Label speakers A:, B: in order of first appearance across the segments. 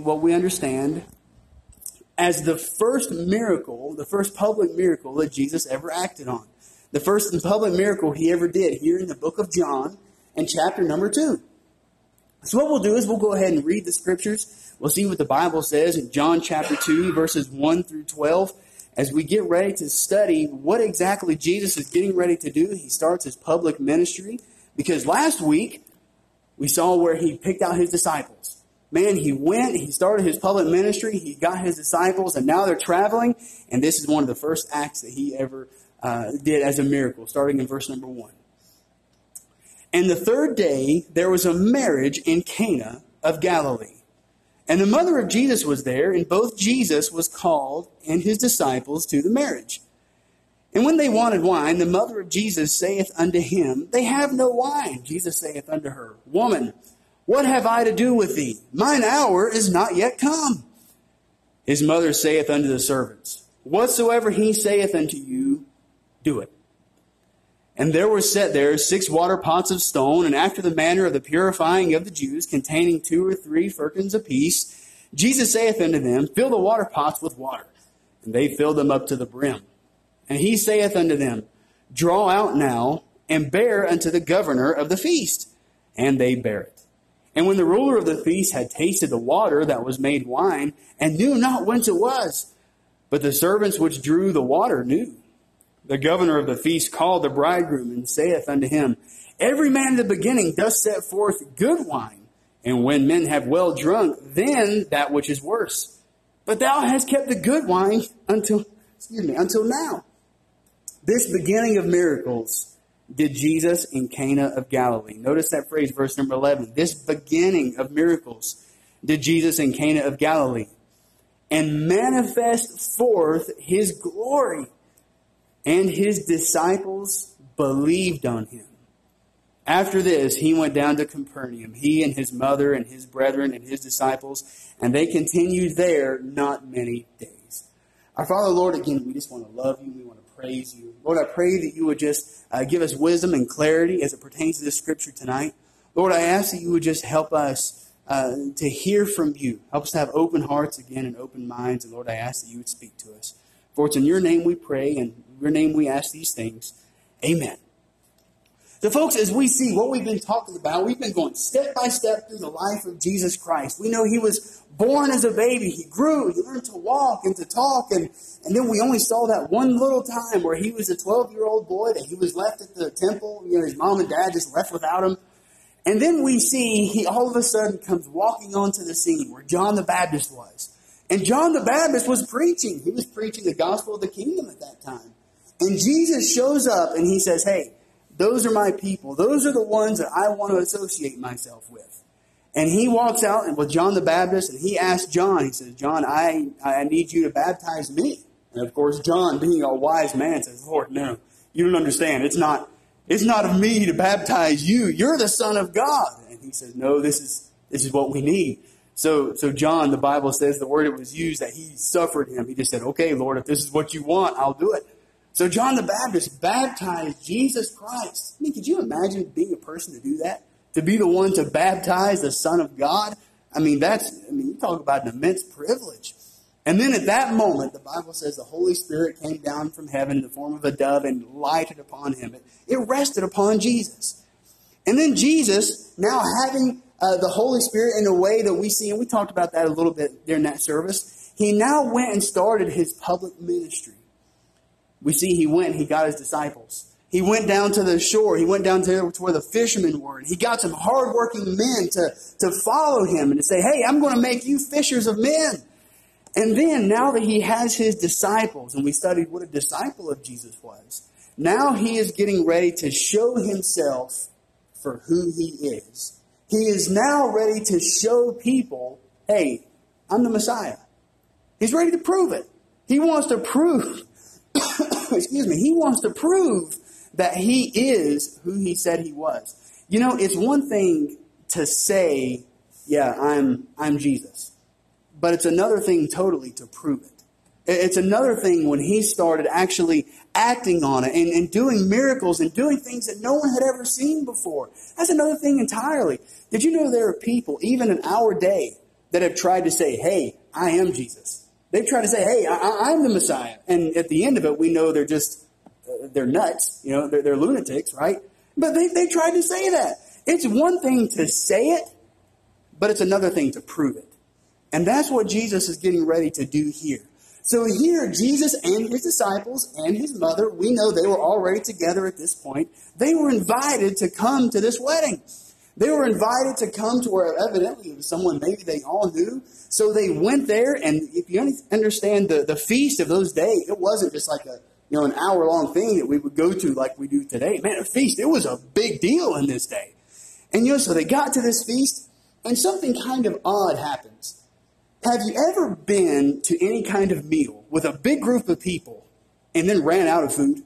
A: what we understand as the first miracle, the first public miracle that Jesus ever acted on. The first public miracle he ever did here in the book of John and chapter number 2. So what we'll do is we'll go ahead and read the scriptures. We'll see what the Bible says in John chapter 2 verses 1 through 12 as we get ready to study what exactly Jesus is getting ready to do. He starts his public ministry because last week we saw where he picked out his disciples. Man, he went, he started his public ministry, he got his disciples, and now they're traveling, and this is one of the first acts that he ever uh, did as a miracle, starting in verse number 1. And the third day, there was a marriage in Cana of Galilee. And the mother of Jesus was there, and both Jesus was called and his disciples to the marriage. And when they wanted wine, the mother of Jesus saith unto him, They have no wine. Jesus saith unto her, Woman, what have I to do with thee? Mine hour is not yet come. His mother saith unto the servants, Whatsoever he saith unto you, do it. And there were set there six water pots of stone, and after the manner of the purifying of the Jews, containing two or three firkins apiece, Jesus saith unto them, Fill the water pots with water. And they filled them up to the brim. And he saith unto them, Draw out now, and bear unto the governor of the feast. And they bear it. And when the ruler of the feast had tasted the water that was made wine, and knew not whence it was, but the servants which drew the water knew, the governor of the feast called the bridegroom and saith unto him, Every man in the beginning doth set forth good wine, and when men have well drunk, then that which is worse. But thou hast kept the good wine until, excuse me, until now. This beginning of miracles did Jesus in Cana of Galilee. Notice that phrase, verse number 11. This beginning of miracles did Jesus in Cana of Galilee and manifest forth his glory and his disciples believed on him. After this, he went down to Capernaum, he and his mother and his brethren and his disciples, and they continued there not many days. Our Father, Lord, again, we just want to love you. We want to praise you. Lord, I pray that you would just uh, give us wisdom and clarity as it pertains to this scripture tonight. Lord, I ask that you would just help us uh, to hear from you. Help us to have open hearts again and open minds. And Lord, I ask that you would speak to us. For it's in your name we pray, and in your name we ask these things. Amen. So, folks, as we see what we've been talking about, we've been going step by step through the life of Jesus Christ. We know he was born as a baby. He grew. He learned to walk and to talk. And, and then we only saw that one little time where he was a 12 year old boy that he was left at the temple. You know, his mom and dad just left without him. And then we see he all of a sudden comes walking onto the scene where John the Baptist was. And John the Baptist was preaching. He was preaching the gospel of the kingdom at that time. And Jesus shows up and he says, Hey, those are my people. Those are the ones that I want to associate myself with. And he walks out with John the Baptist and he asks John, he says, John, I, I need you to baptize me. And of course, John, being a wise man, says, Lord, no, you don't understand. It's not, it's not of me to baptize you. You're the son of God. And he says, no, this is, this is what we need. So, so John, the Bible says the word it was used that he suffered him. He just said, okay, Lord, if this is what you want, I'll do it. So John the Baptist baptized Jesus Christ. I mean, could you imagine being a person to do that? To be the one to baptize the Son of God? I mean, that's, I mean, you talk about an immense privilege. And then at that moment, the Bible says the Holy Spirit came down from heaven in the form of a dove and lighted upon him. It, rested upon Jesus. And then Jesus, now having uh, the Holy Spirit in a way that we see, and we talked about that a little bit during that service. He now went and started his public ministry. We see he went and he got his disciples. He went down to the shore. He went down to where the fishermen were. And he got some hardworking men to, to follow him and to say, hey, I'm going to make you fishers of men. And then, now that he has his disciples, and we studied what a disciple of Jesus was, now he is getting ready to show himself for who he is he is now ready to show people, hey, I'm the Messiah. He's ready to prove it. He wants to prove, excuse me, he wants to prove that he is who he said he was. You know, it's one thing to say, yeah, I'm, I'm Jesus. But it's another thing totally to prove it. It's another thing when he started actually acting on it and, and doing miracles and doing things that no one had ever seen before. That's another thing entirely. Did you know there are people, even in our day, that have tried to say, hey, I am Jesus. They've tried to say, hey, I, am the Messiah. And at the end of it, we know they're just, they're nuts. You know, they're, they're lunatics, right? But they, they tried to say that. It's one thing to say it, but it's another thing to prove it. And that's what Jesus is getting ready to do here. So here, Jesus and his disciples and his mother, we know they were already together at this point. They were invited to come to this wedding. They were invited to come to where evidently it was someone maybe they all knew. So they went there, and if you understand the, the feast of those days, it wasn't just like a you know an hour long thing that we would go to like we do today. Man, a feast, it was a big deal in this day. And you know, so they got to this feast, and something kind of odd happens. Have you ever been to any kind of meal with a big group of people and then ran out of food?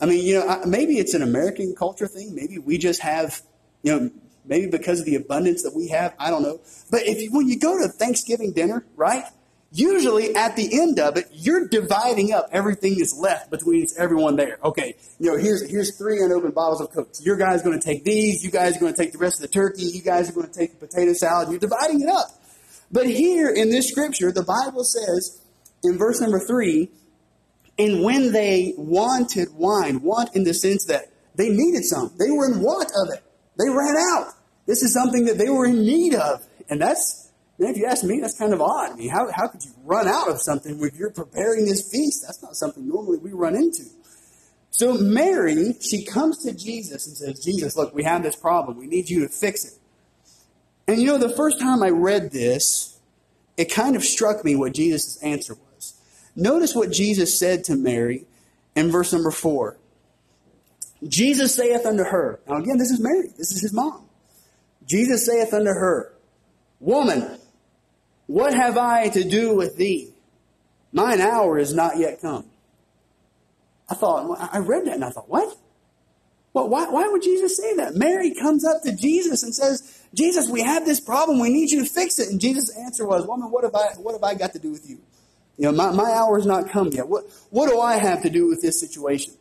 A: I mean, you know, maybe it's an American culture thing. Maybe we just have, you know, maybe because of the abundance that we have. I don't know. But if you, when you go to Thanksgiving dinner, right? Usually at the end of it, you're dividing up everything that's left between everyone there. Okay, you know, here's here's three unopened bottles of Coke. Your guy's going to take these. You guys are going to take the rest of the turkey. You guys are going to take the potato salad. You're dividing it up. But here in this scripture, the Bible says in verse number three, and when they wanted wine, want in the sense that they needed some, they were in want of it. They ran out. This is something that they were in need of. And that's, if you ask me, that's kind of odd. I mean, how, how could you run out of something when you're preparing this feast? That's not something normally we run into. So Mary, she comes to Jesus and says, Jesus, look, we have this problem. We need you to fix it. And you know, the first time I read this, it kind of struck me what Jesus' answer was. Notice what Jesus said to Mary in verse number four. Jesus saith unto her, now again, this is Mary, this is his mom. Jesus saith unto her, Woman, what have I to do with thee? Mine hour is not yet come. I thought, I read that and I thought, what? Well, why, why would Jesus say that? Mary comes up to Jesus and says, Jesus, we have this problem. We need you to fix it. And Jesus' answer was, Woman, what have I, what have I got to do with you? You know, my, my hour has not come yet. What, what do I have to do with this situation?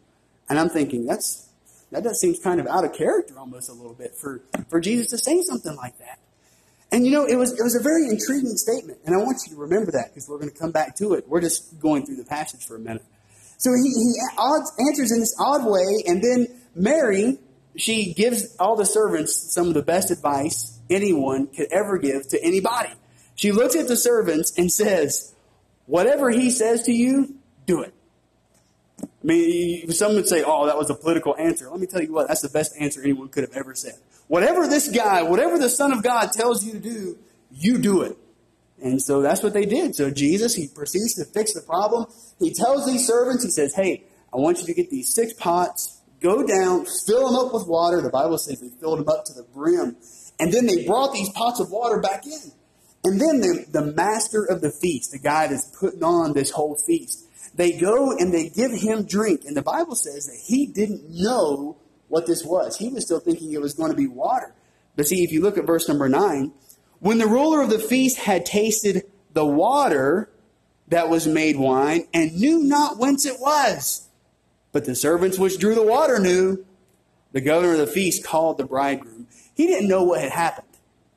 A: And I'm thinking, that's, that does seems kind of out of character almost a little bit for, for Jesus to say something like that. And you know, it was, it was a very intriguing statement. And I want you to remember that because we're going to come back to it. We're just going through the passage for a minute. So he, he answers in this odd way, and then Mary, she gives all the servants some of the best advice anyone could ever give to anybody. She looks at the servants and says, Whatever he says to you, do it. I mean, some would say, oh, that was a political answer. Let me tell you what, that's the best answer anyone could have ever said. Whatever this guy, whatever the Son of God tells you to do, you do it. And so that's what they did. So Jesus, he proceeds to fix the problem. He tells these servants, he says, hey, I want you to get these six pots, go down, fill them up with water. The Bible says they filled them up to the brim. And then they brought these pots of water back in. And then the, the master of the feast, the guy that's putting on this whole feast, they go and they give him drink. And the Bible says that he didn't know what this was. He was still thinking it was going to be water. But see, if you look at verse number 9, when the ruler of the feast had tasted the water that was made wine and knew not whence it was, but the servants which drew the water knew, the governor of the feast called the bridegroom. He didn't know what had happened,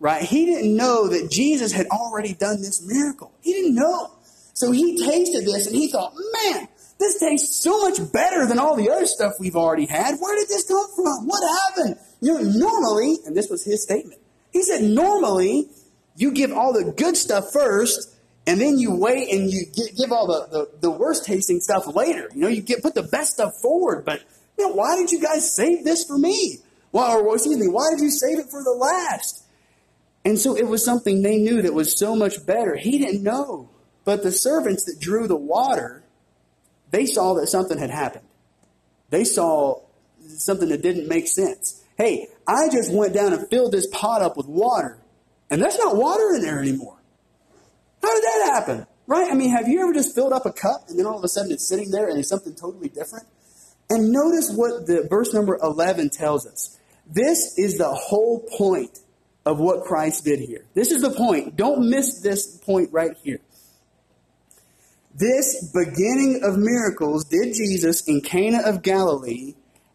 A: right? He didn't know that Jesus had already done this miracle. He didn't know. So he tasted this and he thought, man, this tastes so much better than all the other stuff we've already had. Where did this come from? What happened? You know, normally, and this was his statement, he said, normally, you give all the good stuff first, and then you wait and you give all the, the, the worst tasting stuff later. You know, you get put the best stuff forward, but you know, why did you guys save this for me? Well, or excuse me, why did you save it for the last? And so it was something they knew that was so much better. He didn't know. But the servants that drew the water, they saw that something had happened. They saw something that didn't make sense. Hey, I just went down and filled this pot up with water, and there's not water in there anymore. How did that happen? Right? I mean, have you ever just filled up a cup and then all of a sudden it's sitting there and it's something totally different? And notice what the verse number 11 tells us. This is the whole point of what Christ did here. This is the point. Don't miss this point right here. This beginning of miracles did Jesus in Cana of Galilee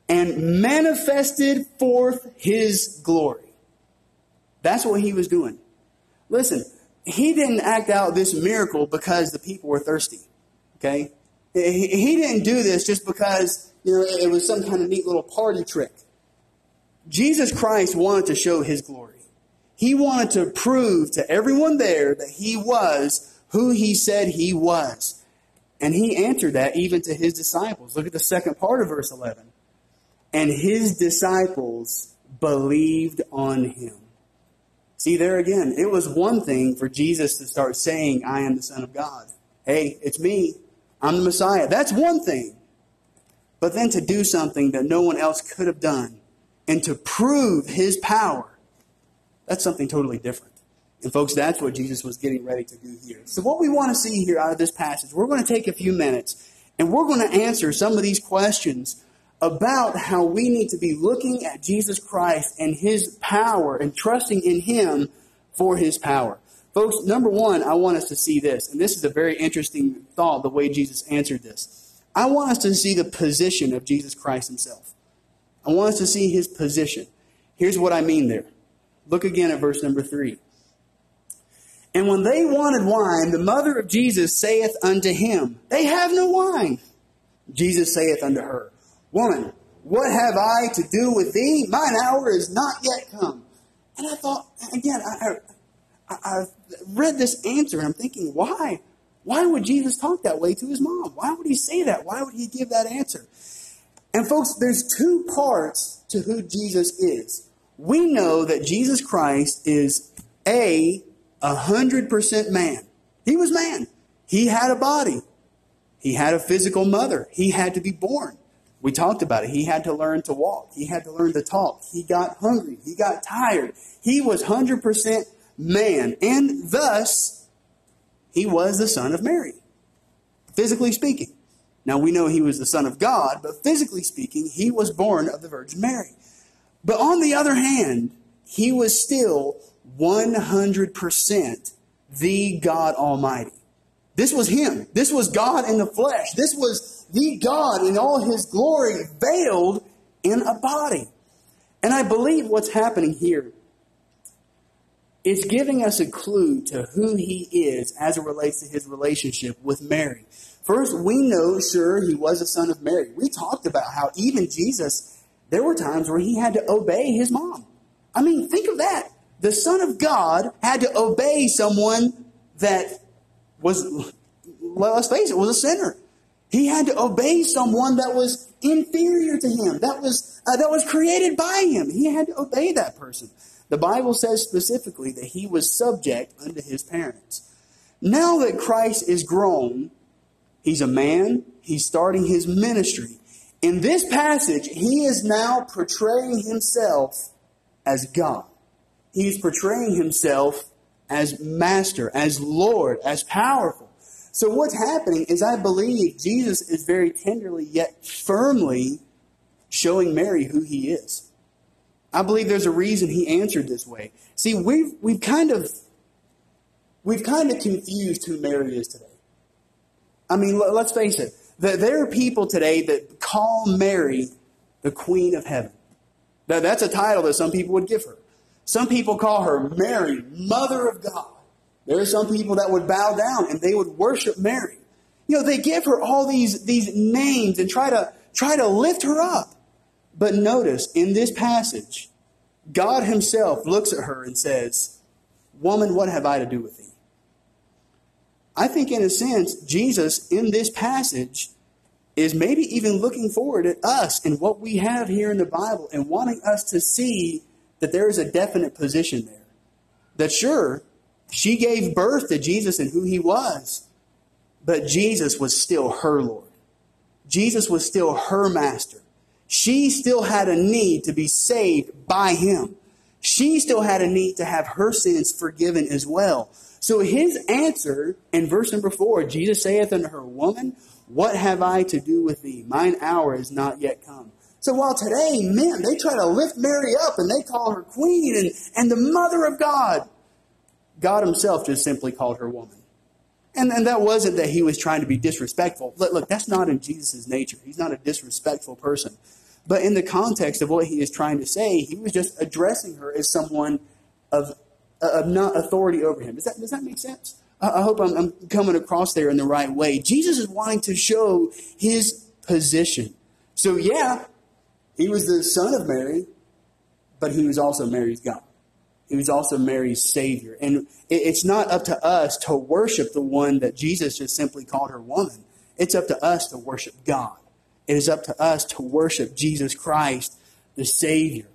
A: and manifested forth his glory. That's what he was doing. Listen, he didn't act out this miracle because the people were thirsty. Okay? He, didn't do this just because you know, it was some kind of neat little party trick. Jesus Christ wanted to show his glory. He wanted to prove to everyone there that he was who he said he was. And he answered that even to his disciples. Look at the second part of verse 11. And his disciples believed on him. See, there again, it was one thing for Jesus to start saying, I am the Son of God. Hey, it's me. I'm the Messiah. That's one thing. But then to do something that no one else could have done and to prove his power, that's something totally different. And folks, that's what Jesus was getting ready to do here. So what we want to see here out of this passage, we're going to take a few minutes and we're going to answer some of these questions about how we need to be looking at Jesus Christ and his power and trusting in him for his power. Folks, number one, I want us to see this, and this is a very interesting thought, the way Jesus answered this. I want us to see the position of Jesus Christ himself. I want us to see his position. Here's what I mean there. Look again at verse number three. And when they wanted wine, the mother of Jesus saith unto him, They have no wine. Jesus saith unto her, Woman, what have I to do with thee? Mine hour is not yet come. And I thought, again, I, I, I read this answer and I'm thinking, why? Why would Jesus talk that way to his mom? Why would he say that? Why would he give that answer? And folks, there's two parts to who Jesus is. We know that Jesus Christ is A, a hundred percent man. He was man. He had a body. He had a physical mother. He had to be born. We talked about it. He had to learn to walk. He had to learn to talk. He got hungry. He got tired. He was 100% man. And thus, he was the son of Mary, physically speaking. Now, we know he was the son of God, but physically speaking, he was born of the Virgin Mary. But on the other hand, he was still 100% the God Almighty. This was him. This was God in the flesh. This was the God in all his glory veiled in a body. And I believe what's happening here is giving us a clue to who he is as it relates to his relationship with Mary. First, we know, sure, he was a son of Mary. We talked about how even Jesus, there were times where he had to obey his mom. I mean, think of that. The Son of God had to obey someone that was, let's face it, was a sinner. He had to obey someone that was inferior to him, that was, uh, that was created by him. He had to obey that person. The Bible says specifically that he was subject unto his parents. Now that Christ is grown, he's a man, he's starting his ministry. In this passage, he is now portraying himself as God. He's portraying himself as master, as Lord, as powerful. So what's happening is I believe Jesus is very tenderly yet firmly showing Mary who he is. I believe there's a reason he answered this way. See, we've we've kind of we've kind of confused who Mary is today. I mean, let's face it. That There are people today that call Mary the Queen of Heaven. That's a title that some people would give her. Some people call her Mary, Mother of God. There are some people that would bow down and they would worship Mary. You know, they give her all these, these names and try to, try to lift her up. But notice in this passage, God himself looks at her and says, Woman, what have I to do with thee? I think in a sense, Jesus in this passage is maybe even looking forward at us and what we have here in the Bible and wanting us to see that there is a definite position there. That sure, she gave birth to Jesus and who he was, but Jesus was still her Lord. Jesus was still her master. She still had a need to be saved by him. She still had a need to have her sins forgiven as well. So his answer in verse number four, Jesus saith unto her, Woman, what have I to do with thee? Mine hour is not yet come. So while today, men, they try to lift Mary up and they call her queen and, and the mother of God. God himself just simply called her woman. And, and that wasn't that he was trying to be disrespectful. Look, look that's not in Jesus' nature. He's not a disrespectful person. But in the context of what he is trying to say, he was just addressing her as someone of of not authority over him. Does that, does that make sense? I, hope I'm, I'm coming across there in the right way. Jesus is wanting to show his position. So, yeah, he was the son of Mary, but he was also Mary's God. He was also Mary's Savior. And it's not up to us to worship the one that Jesus just simply called her woman. It's up to us to worship God. It is up to us to worship Jesus Christ, the Savior.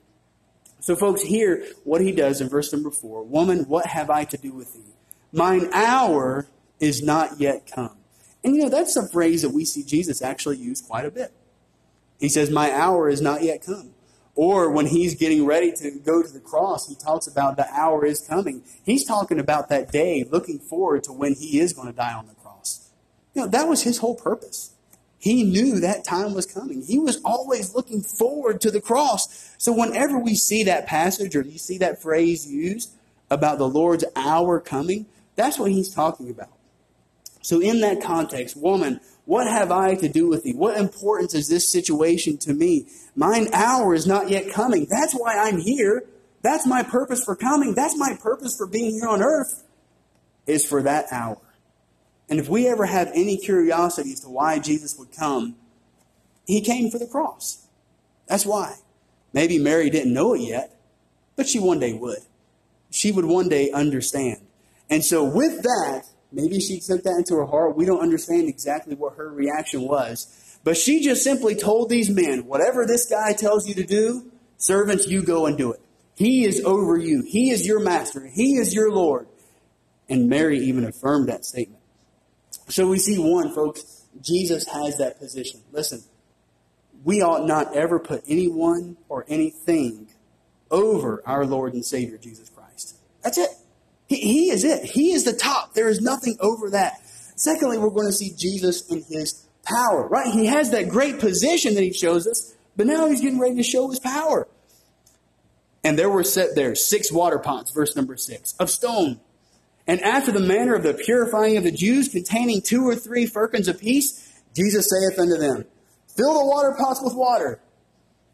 A: So, folks, hear what he does in verse number four Woman, what have I to do with thee? Mine hour is not yet come. And you know, that's a phrase that we see Jesus actually use quite a bit. He says, My hour is not yet come. Or when he's getting ready to go to the cross, he talks about the hour is coming. He's talking about that day, looking forward to when he is going to die on the cross. You know, that was his whole purpose. He knew that time was coming. He was always looking forward to the cross. So whenever we see that passage or you see that phrase used about the Lord's hour coming, that's what he's talking about. So in that context, woman, what have I to do with thee? What importance is this situation to me? Mine hour is not yet coming. That's why I'm here. That's my purpose for coming. That's my purpose for being here on earth, is for that hour. And if we ever have any curiosity as to why Jesus would come, he came for the cross. That's why. Maybe Mary didn't know it yet, but she one day would. She would one day understand. And so, with that, Maybe she took that into her heart. We don't understand exactly what her reaction was. But she just simply told these men, whatever this guy tells you to do, servants, you go and do it. He is over you. He is your master. He is your Lord. And Mary even affirmed that statement. So we see one, folks, Jesus has that position. Listen, we ought not ever put anyone or anything over our Lord and Savior, Jesus Christ. That's it. He, he is it. He is the top. There is nothing over that. Secondly, we're going to see Jesus in his power, right? He has that great position that he shows us, but now he's getting ready to show his power. And there were set there six water pots, verse number six, of stone. And after the manner of the purifying of the Jews, containing two or three firkins apiece, Jesus saith unto them, Fill the water pots with water.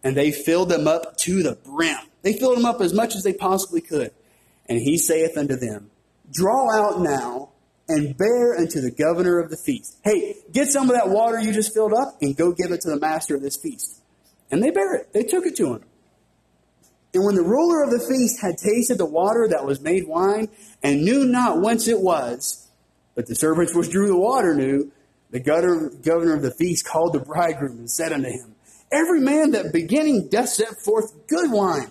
A: And they filled them up to the brim. They filled them up as much as they possibly could. And he saith unto them, Draw out now and bear unto the governor of the feast. Hey, get some of that water you just filled up and go give it to the master of this feast. And they bear it. They took it to him. And when the ruler of the feast had tasted the water that was made wine and knew not whence it was, but the servants which drew the water knew, the governor of the feast called the bridegroom and said unto him, Every man that beginning doth set forth good wine.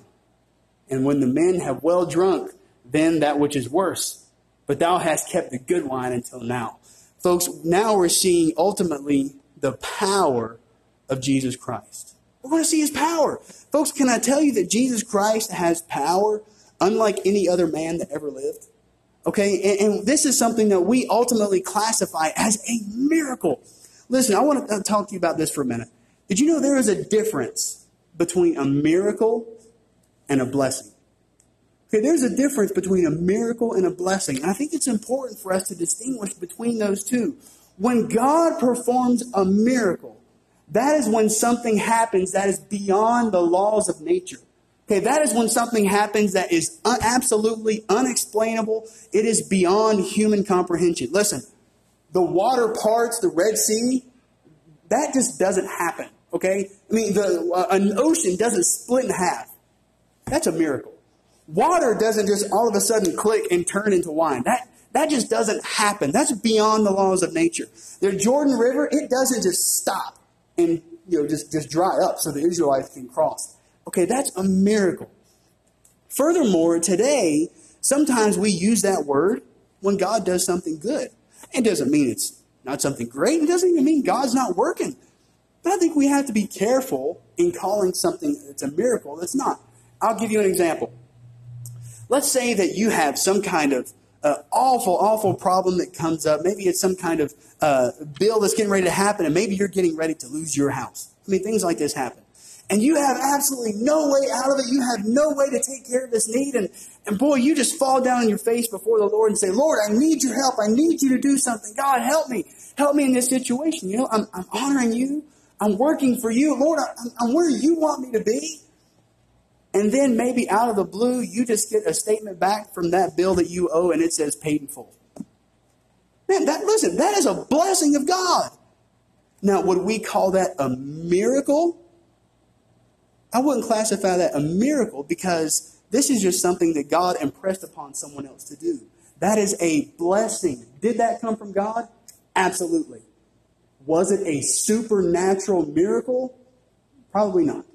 A: And when the men have well drunk, then that which is worse. But thou hast kept the good wine until now. Folks, now we're seeing ultimately the power of Jesus Christ. We're going to see his power. Folks, can I tell you that Jesus Christ has power unlike any other man that ever lived? Okay, and, and this is something that we ultimately classify as a miracle. Listen, I want to uh, talk to you about this for a minute. Did you know there is a difference between a miracle and a blessing? Okay, there's a difference between a miracle and a blessing. And I think it's important for us to distinguish between those two. When God performs a miracle, that is when something happens that is beyond the laws of nature. Okay, that is when something happens that is un- absolutely unexplainable. It is beyond human comprehension. Listen, the water parts, the Red Sea, that just doesn't happen. Okay, I mean, the, uh, an ocean doesn't split in half. That's a miracle. Water doesn't just all of a sudden click and turn into wine. That, that just doesn't happen. That's beyond the laws of nature. The Jordan River, it doesn't just stop and you know just, just dry up so the Israelites can cross. Okay, that's a miracle. Furthermore, today, sometimes we use that word when God does something good. It doesn't mean it's not something great. It doesn't even mean God's not working. But I think we have to be careful in calling something that's a miracle that's not. I'll give you an example. Let's say that you have some kind of uh, awful, awful problem that comes up. Maybe it's some kind of uh, bill that's getting ready to happen, and maybe you're getting ready to lose your house. I mean, things like this happen. And you have absolutely no way out of it. You have no way to take care of this need. And, and boy, you just fall down on your face before the Lord and say, Lord, I need your help. I need you to do something. God, help me. Help me in this situation. You know, I'm, I'm honoring you. I'm working for you. Lord, I'm, I'm where you want me to be. And then maybe out of the blue, you just get a statement back from that bill that you owe and it says paid in full. Man, that, listen, that is a blessing of God. Now, would we call that a miracle? I wouldn't classify that a miracle because this is just something that God impressed upon someone else to do. That is a blessing. Did that come from God? Absolutely. Was it a supernatural miracle? Probably not.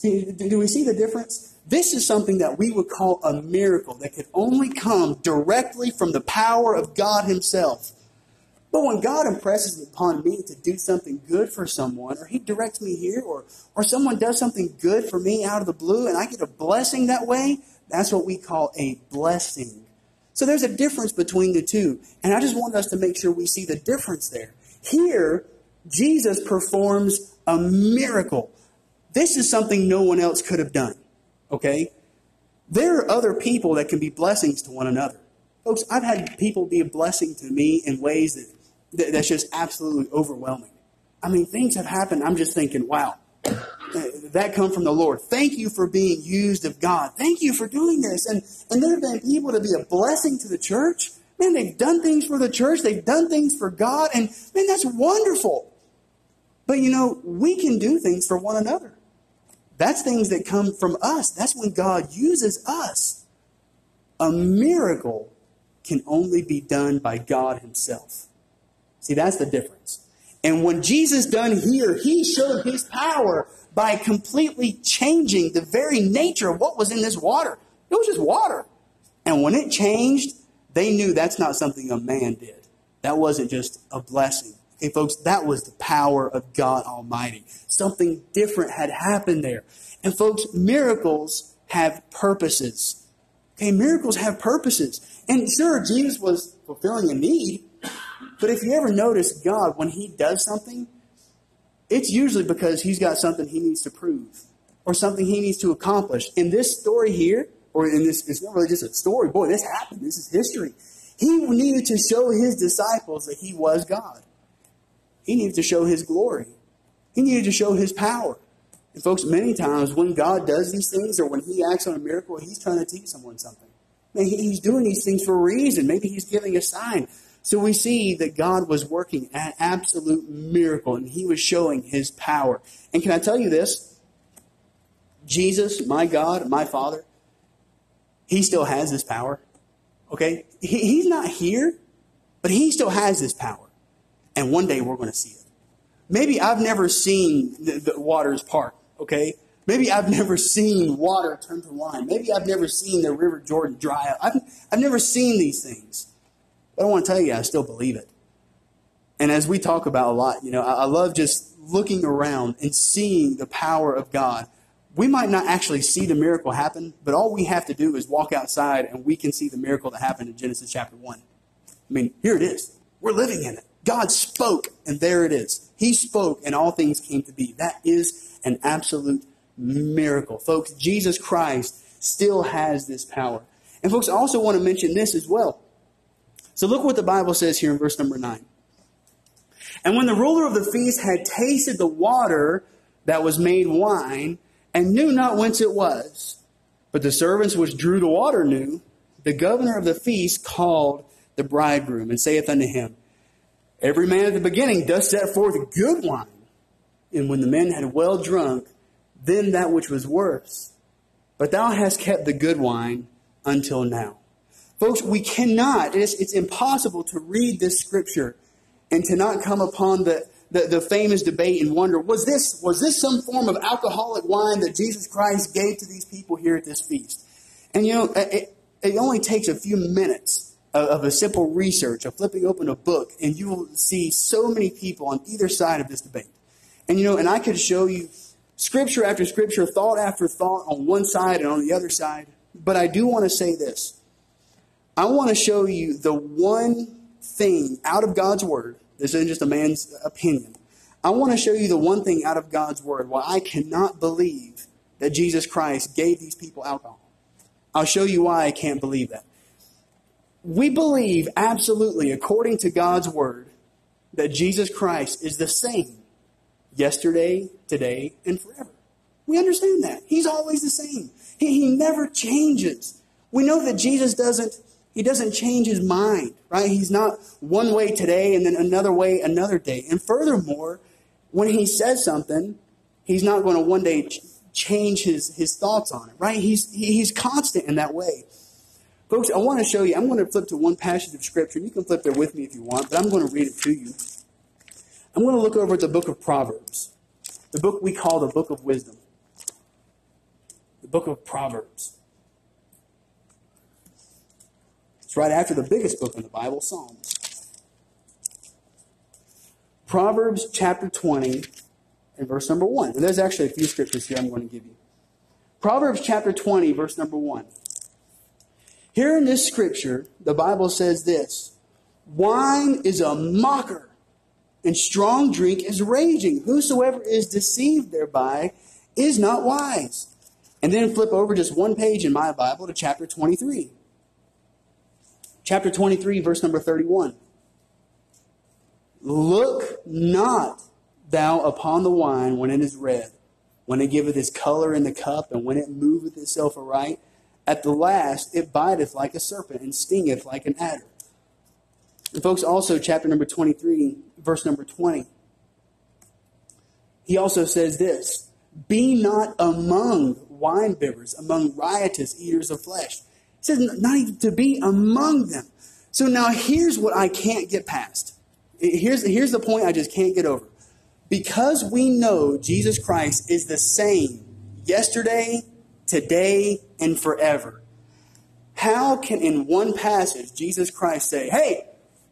A: See, do we see the difference? This is something that we would call a miracle that could only come directly from the power of God Himself. But when God impresses upon me to do something good for someone, or He directs me here, or, or someone does something good for me out of the blue, and I get a blessing that way, that's what we call a blessing. So there's a difference between the two. And I just want us to make sure we see the difference there. Here, Jesus performs a miracle. This is something no one else could have done. Okay? There are other people that can be blessings to one another. Folks, I've had people be a blessing to me in ways that, that that's just absolutely overwhelming. I mean, things have happened. I'm just thinking, wow, that come from the Lord. Thank you for being used of God. Thank you for doing this. And, and there have been people to be a blessing to the church. Man, they've done things for the church. They've done things for God. And man, that's wonderful. But you know, we can do things for one another. That's things that come from us. That's when God uses us. A miracle can only be done by God Himself. See, that's the difference. And when Jesus done here, He showed His power by completely changing the very nature of what was in this water. It was just water. And when it changed, they knew that's not something a man did. That wasn't just a blessing. Okay, folks, that was the power of God Almighty. Something different had happened there. And folks, miracles have purposes. Okay, miracles have purposes. And sure, Jesus was fulfilling a need, but if you ever notice God, when He does something, it's usually because He's got something He needs to prove or something He needs to accomplish. In this story here, or in this, it's not really just a story. Boy, this happened. This is history. He needed to show His disciples that He was God. He needed to show his glory. He needed to show his power. And folks, many times when God does these things or when he acts on a miracle, he's trying to teach someone something. And he's doing these things for a reason. Maybe he's giving a sign. So we see that God was working an absolute miracle and he was showing his power. And can I tell you this? Jesus, my God, my Father, he still has this power. Okay? He, he's not here, but he still has this power. And one day we're going to see it. Maybe I've never seen the, the waters part, okay? Maybe I've never seen water turn to wine. Maybe I've never seen the River Jordan dry up. I've, I've never seen these things. But I want to tell you, I still believe it. And as we talk about a lot, you know, I, I love just looking around and seeing the power of God. We might not actually see the miracle happen, but all we have to do is walk outside and we can see the miracle that happened in Genesis chapter 1. I mean, here it is. We're living in it. God spoke, and there it is. He spoke, and all things came to be. That is an absolute miracle. Folks, Jesus Christ still has this power. And, folks, I also want to mention this as well. So, look what the Bible says here in verse number 9. And when the ruler of the feast had tasted the water that was made wine, and knew not whence it was, but the servants which drew the water knew, the governor of the feast called the bridegroom, and saith unto him, Every man at the beginning does set forth good wine, and when the men had well drunk, then that which was worse. But thou hast kept the good wine until now. Folks, we cannot, it's, it's impossible to read this scripture and to not come upon the, the, the, famous debate and wonder, was this, was this some form of alcoholic wine that Jesus Christ gave to these people here at this feast? And you know, it, it only takes a few minutes of a simple research, of flipping open a book, and you will see so many people on either side of this debate. And you know, and I could show you scripture after scripture, thought after thought on one side and on the other side. But I do want to say this. I want to show you the one thing out of God's word. This isn't just a man's opinion. I want to show you the one thing out of God's word why I cannot believe that Jesus Christ gave these people alcohol. I'll show you why I can't believe that we believe absolutely, according to God's word, that Jesus Christ is the same yesterday, today, and forever. We understand that. He's always the same. He, he never changes. We know that Jesus doesn't he doesn't change his mind, right? He's not one way today and then another way another day. And furthermore, when he says something, he's not going to one day ch- change his, his thoughts on it, right? He's, he's constant in that way. Folks, I want to show you, I'm going to flip to one passage of Scripture. You can flip there with me if you want, but I'm going to read it to you. I'm going to look over at the book of Proverbs, the book we call the book of wisdom, the book of Proverbs. It's right after the biggest book in the Bible, Psalms. Proverbs chapter 20 and verse number 1. And there's actually a few scriptures here I'm going to give you. Proverbs chapter 20, verse number 1. Here in this scripture, the Bible says this Wine is a mocker, and strong drink is raging. Whosoever is deceived thereby is not wise. And then flip over just one page in my Bible to chapter 23 chapter 23, verse number 31. Look not thou upon the wine when it is red, when it giveth its color in the cup, and when it moveth itself aright. At the last it biteth like a serpent, and stingeth like an adder. And folks, also chapter number 23, verse number 20. He also says this Be not among wine bibbers, among riotous eaters of flesh it says not even to be among them. So now here's what I can't get past. Here's, here's the point I just can't get over. Because we know Jesus Christ is the same yesterday, today, and forever, how can in one passage Jesus Christ say, hey,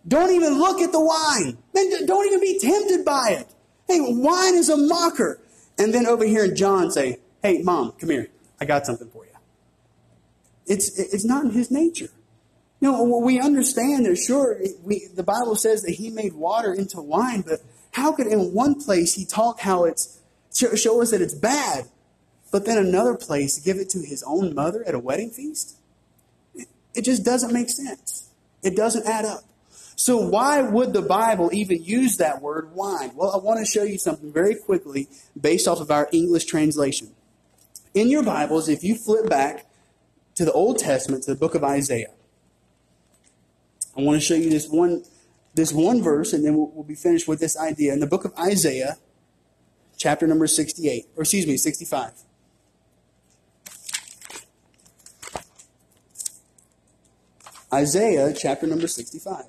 A: don't even look at the wine. Then don't even be tempted by it. Hey, wine is a mocker. And then over here in John say, hey, mom, come here. I got something for you. It's, it's not in his nature. You know, we understand that, sure, we, the Bible says that he made water into wine, but how could in one place he talk how it's, show us that it's bad, but then another place give it to his own mother at a wedding feast? It just doesn't make sense. It doesn't add up. So why would the Bible even use that word wine? Well, I want to show you something very quickly based off of our English translation. In your Bibles, if you flip back to the Old Testament, to the book of Isaiah. I want to show you this one, this one verse, and then we'll, we'll be finished with this idea. In the book of Isaiah, chapter number 68, or excuse me, 65. Isaiah chapter number 65.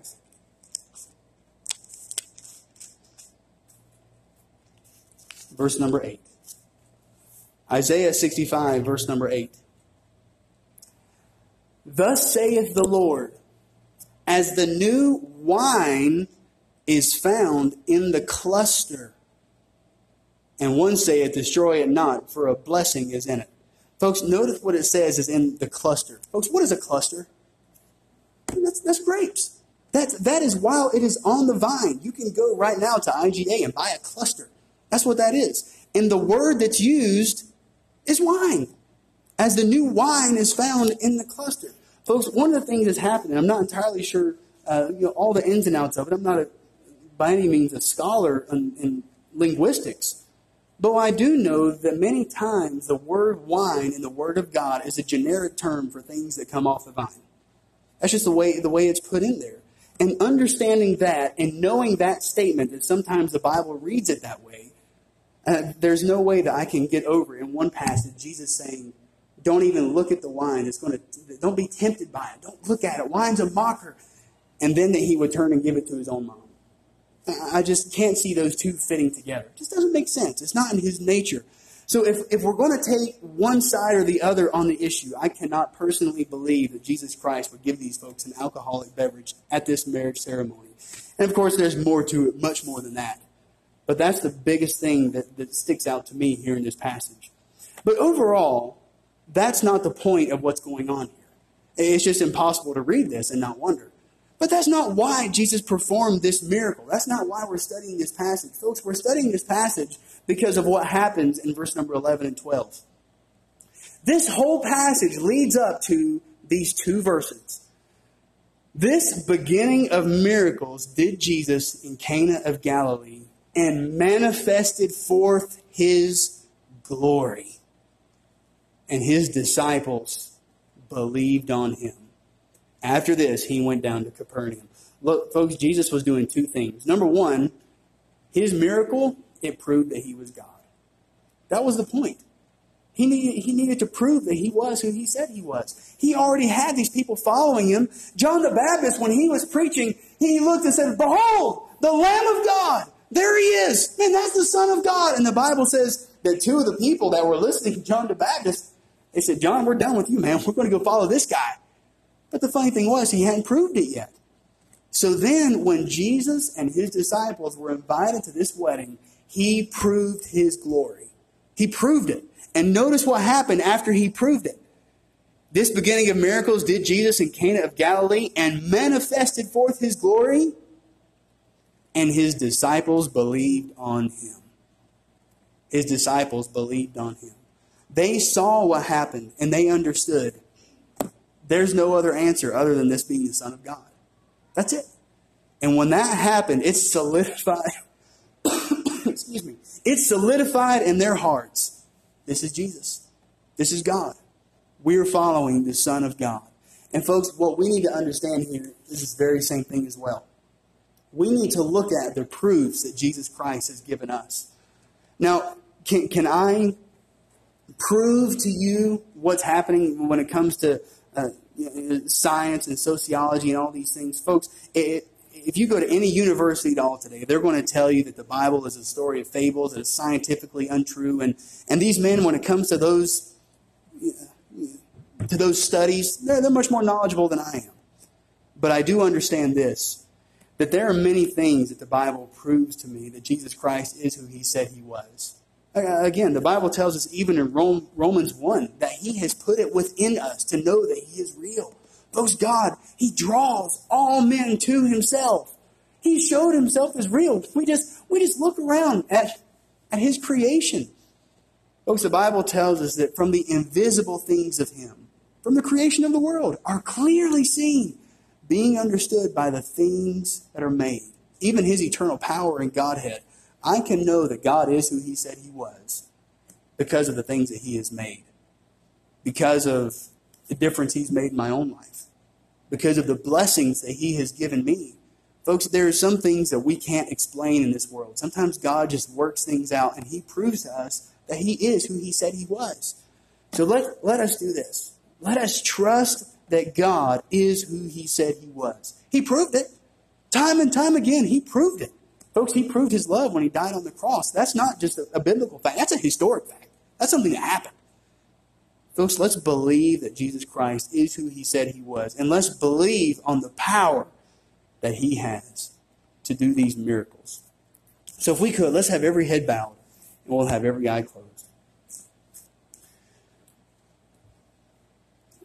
A: Verse number 8. Isaiah 65, verse number 8. Thus saith the Lord, as the new wine is found in the cluster. And one saith, Destroy it not, for a blessing is in it. Folks, notice what it says is in the cluster. Folks, what is a cluster? That's, that's grapes. That, that is while it is on the vine. You can go right now to IGA and buy a cluster. That's what that is. And the word that's used is wine, as the new wine is found in the cluster. Folks, one of the things that's happening, I'm not entirely sure uh, you know, all the ins and outs of it. I'm not a, by any means a scholar in, in linguistics. But I do know that many times the word wine in the Word of God is a generic term for things that come off the vine. That's just the way, the way it's put in there. And understanding that and knowing that statement, that sometimes the Bible reads it that way, uh, there's no way that I can get over in one passage Jesus saying, don't even look at the wine. It's going to, don't be tempted by it. Don't look at it. Wine's a mocker. And then that he would turn and give it to his own mom. I just can't see those two fitting together. It just doesn't make sense. It's not in his nature. So if, if we're going to take one side or the other on the issue, I cannot personally believe that Jesus Christ would give these folks an alcoholic beverage at this marriage ceremony. And of course, there's more to it, much more than that. But that's the biggest thing that, that sticks out to me here in this passage. But overall, that's not the point of what's going on here. It's just impossible to read this and not wonder. But that's not why Jesus performed this miracle. That's not why we're studying this passage. Folks, we're studying this passage because of what happens in verse number 11 and 12. This whole passage leads up to these two verses. This beginning of miracles did Jesus in Cana of Galilee and manifested forth his glory and his disciples believed on him. After this, he went down to Capernaum. Look, folks, Jesus was doing two things. Number one, his miracle, it proved that he was God. That was the point. He needed, he needed to prove that he was who he said he was. He already had these people following him. John the Baptist, when he was preaching, he looked and said, Behold, the Lamb of God. There he is. Man, that's the Son of God. And the Bible says that two of the people that were listening to John the Baptist, they said, John, we're done with you, man. We're going to go follow this guy. But the funny thing was, he hadn't proved it yet. So then, when Jesus and his disciples were invited to this wedding, he proved his glory. He proved it. And notice what happened after he proved it. This beginning of miracles did Jesus in Cana of Galilee and manifested forth his glory, and his disciples believed on him. His disciples believed on him. They saw what happened and they understood there's no other answer other than this being the Son of God. That's it. And when that happened, it solidified, excuse me, it solidified in their hearts. This is Jesus. This is God. We're following the Son of God. And folks, what we need to understand here is this very same thing as well. We need to look at the proofs that Jesus Christ has given us. Now, can, can I prove to you what's happening when it comes to science and sociology and all these things. Folks, it, if you go to any university at all today, they're going to tell you that the Bible is a story of fables, that it's scientifically untrue. And, and these men, when it comes to those, to those studies, they're, they're much more knowledgeable than I am. But I do understand this that there are many things that the Bible proves to me that Jesus Christ is who he said he was. Again, the Bible tells us even in Rome, Romans 1 that He has put it within us to know that He is real. Folks, God, He draws all men to Himself. He showed Himself as real. We just, we just look around at, at His creation. Folks, the Bible tells us that from the invisible things of Him, from the creation of the world, are clearly seen, being understood by the things that are made. Even His eternal power and Godhead I can know that God is who He said He was because of the things that He has made, because of the difference He's made in my own life, because of the blessings that He has given me. Folks, there are some things that we can't explain in this world. Sometimes God just works things out and He proves to us that He is who He said He was. So let, let us do this. Let us trust that God is who He said He was. He proved it. Time and time again, He proved it. Folks, he proved his love when he died on the cross. That's not just a, a biblical fact, that's a historic fact. That's something that happened. Folks, let's believe that Jesus Christ is who he said he was. And let's believe on the power that he has to do these miracles. So if we could, let's have every head bowed and we'll have every eye closed.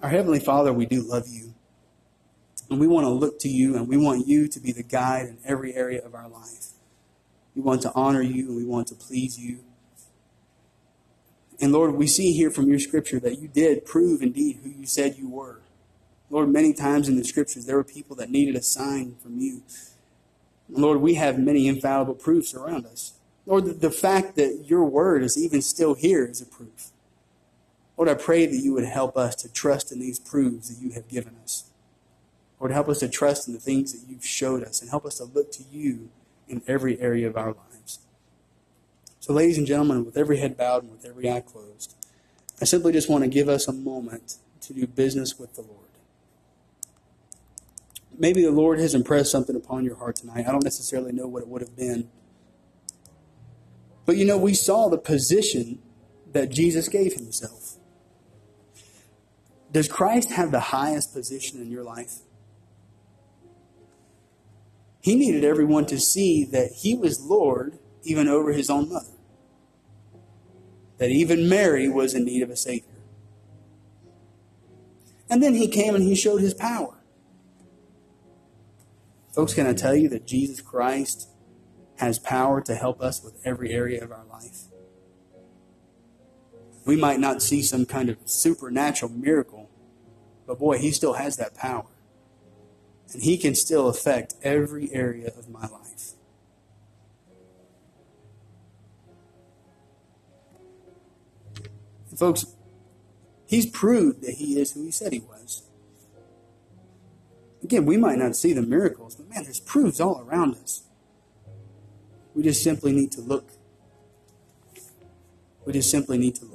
A: Our Heavenly Father, we do love you. And we want to look to you and we want you to be the guide in every area of our life. We want to honor you and we want to please you. And Lord, we see here from your scripture that you did prove indeed who you said you were. Lord, many times in the scriptures there were people that needed a sign from you. Lord, we have many infallible proofs around us. Lord, the, fact that your word is even still here is a proof. Lord, I pray that you would help us to trust in these proofs that you have given us. Lord, help us to trust in the things that you've showed us and help us to look to you in every area of our lives. So, ladies and gentlemen, with every head bowed and with every eye closed, I simply just want to give us a moment to do business with the Lord. Maybe the Lord has impressed something upon your heart tonight. I don't necessarily know what it would have been. But you know, we saw the position that Jesus gave himself. Does Christ have the highest position in your life? He needed everyone to see that he was Lord even over his own mother. That even Mary was in need of a Savior. And then he came and he showed his power. Folks, can I tell you that Jesus Christ has power to help us with every area of our life? We might not see some kind of supernatural miracle, but boy, he still has that power and He can still affect every area of my life. And folks, He's proved that he is who he said he was. Again, we might not see the miracles, but man, there's proofs all around us. We just simply need to look. We just simply need to look.